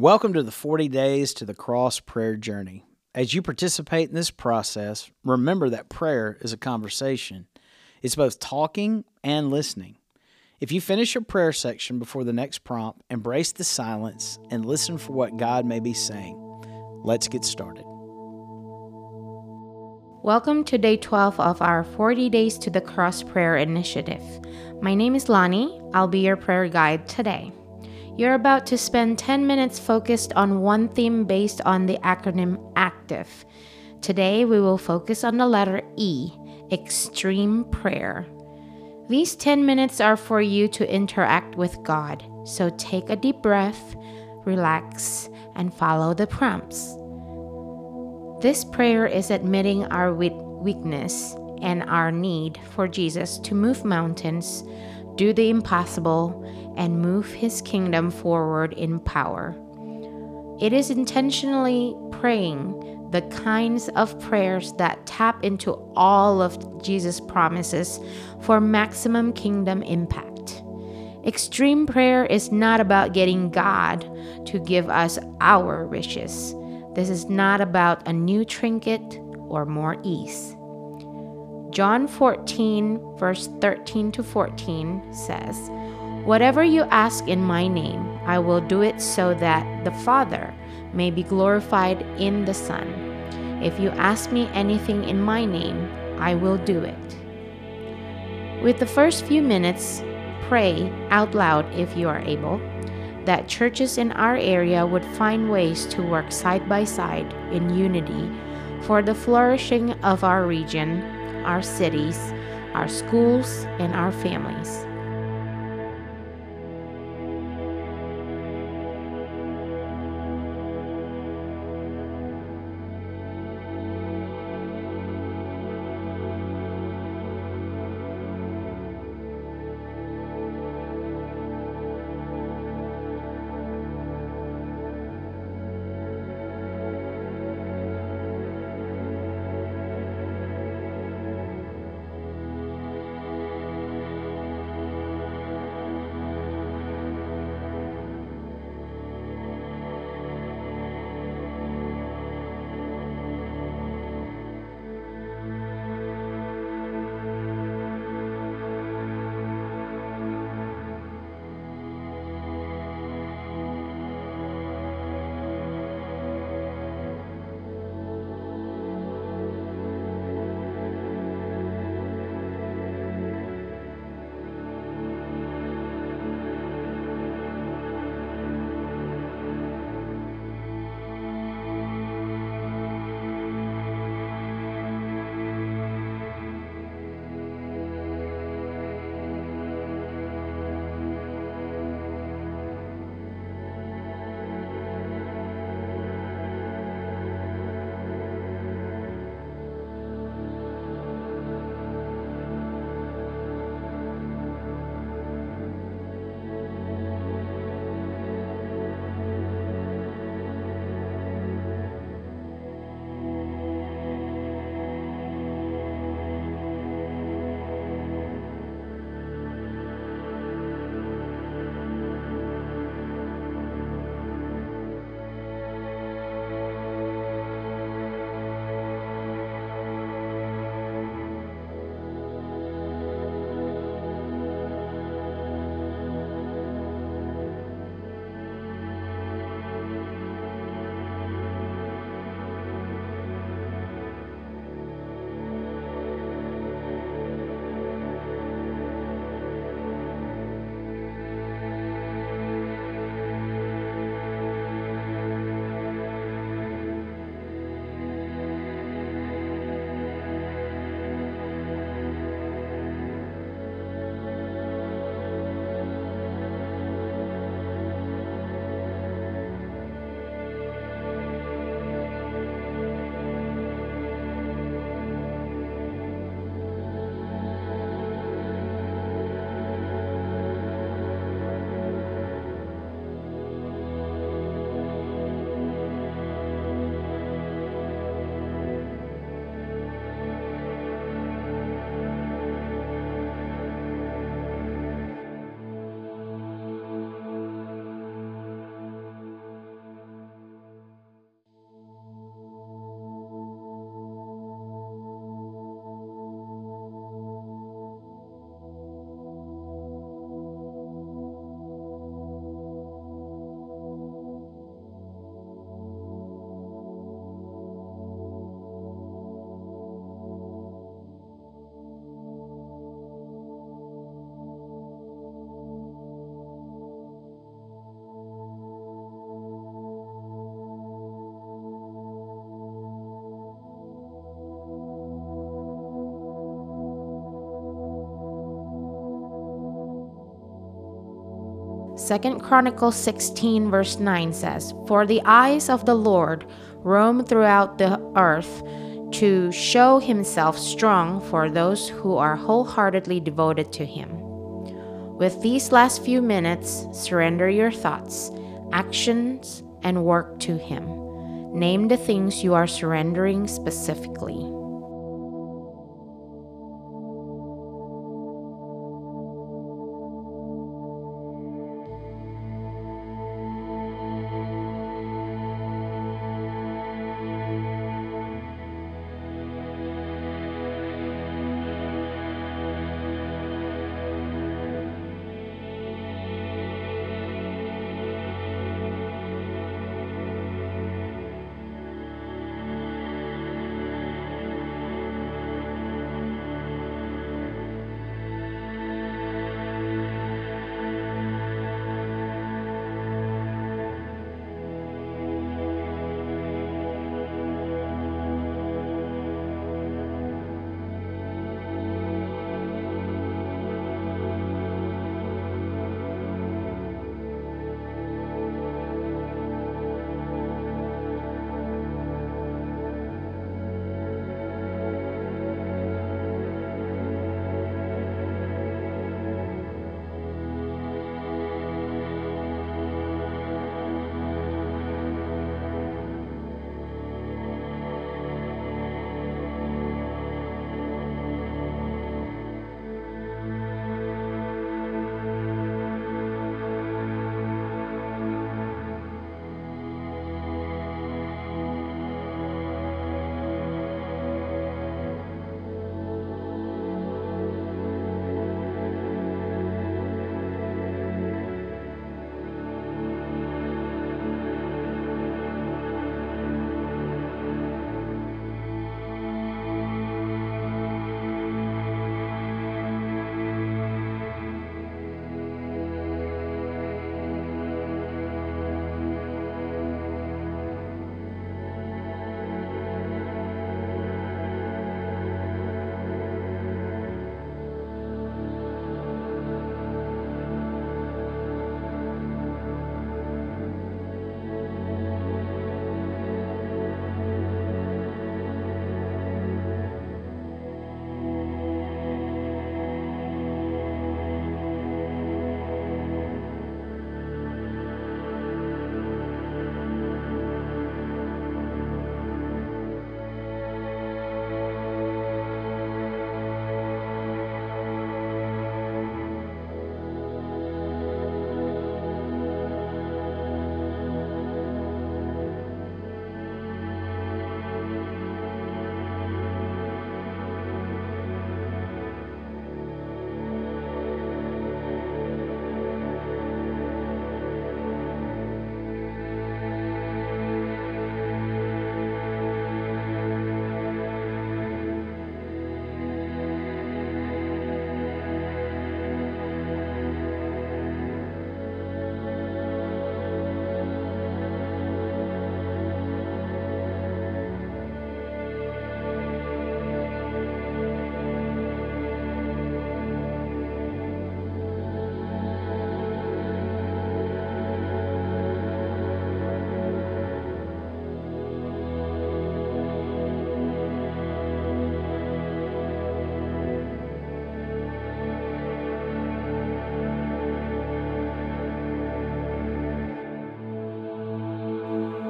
Welcome to the 40 Days to the Cross prayer journey. As you participate in this process, remember that prayer is a conversation. It's both talking and listening. If you finish your prayer section before the next prompt, embrace the silence and listen for what God may be saying. Let's get started. Welcome to day 12 of our 40 Days to the Cross prayer initiative. My name is Lani. I'll be your prayer guide today. You're about to spend 10 minutes focused on one theme based on the acronym ACTIVE. Today, we will focus on the letter E, extreme prayer. These 10 minutes are for you to interact with God, so take a deep breath, relax, and follow the prompts. This prayer is admitting our weakness and our need for Jesus to move mountains, do the impossible, and move his kingdom forward in power. It is intentionally praying the kinds of prayers that tap into all of Jesus' promises for maximum kingdom impact. Extreme prayer is not about getting God to give us our wishes. This is not about a new trinket or more ease. John 14, verse 13 to 14 says, Whatever you ask in my name, I will do it so that the Father may be glorified in the Son. If you ask me anything in my name, I will do it. With the first few minutes, pray out loud if you are able that churches in our area would find ways to work side by side in unity for the flourishing of our region, our cities, our schools, and our families. Second Chronicles 16 verse 9 says, "For the eyes of the Lord roam throughout the earth to show himself strong for those who are wholeheartedly devoted to him." With these last few minutes, surrender your thoughts, actions, and work to him. Name the things you are surrendering specifically.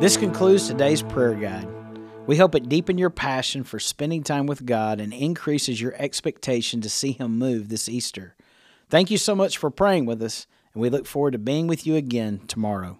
This concludes today's prayer guide. We hope it deepened your passion for spending time with God and increases your expectation to see Him move this Easter. Thank you so much for praying with us, and we look forward to being with you again tomorrow.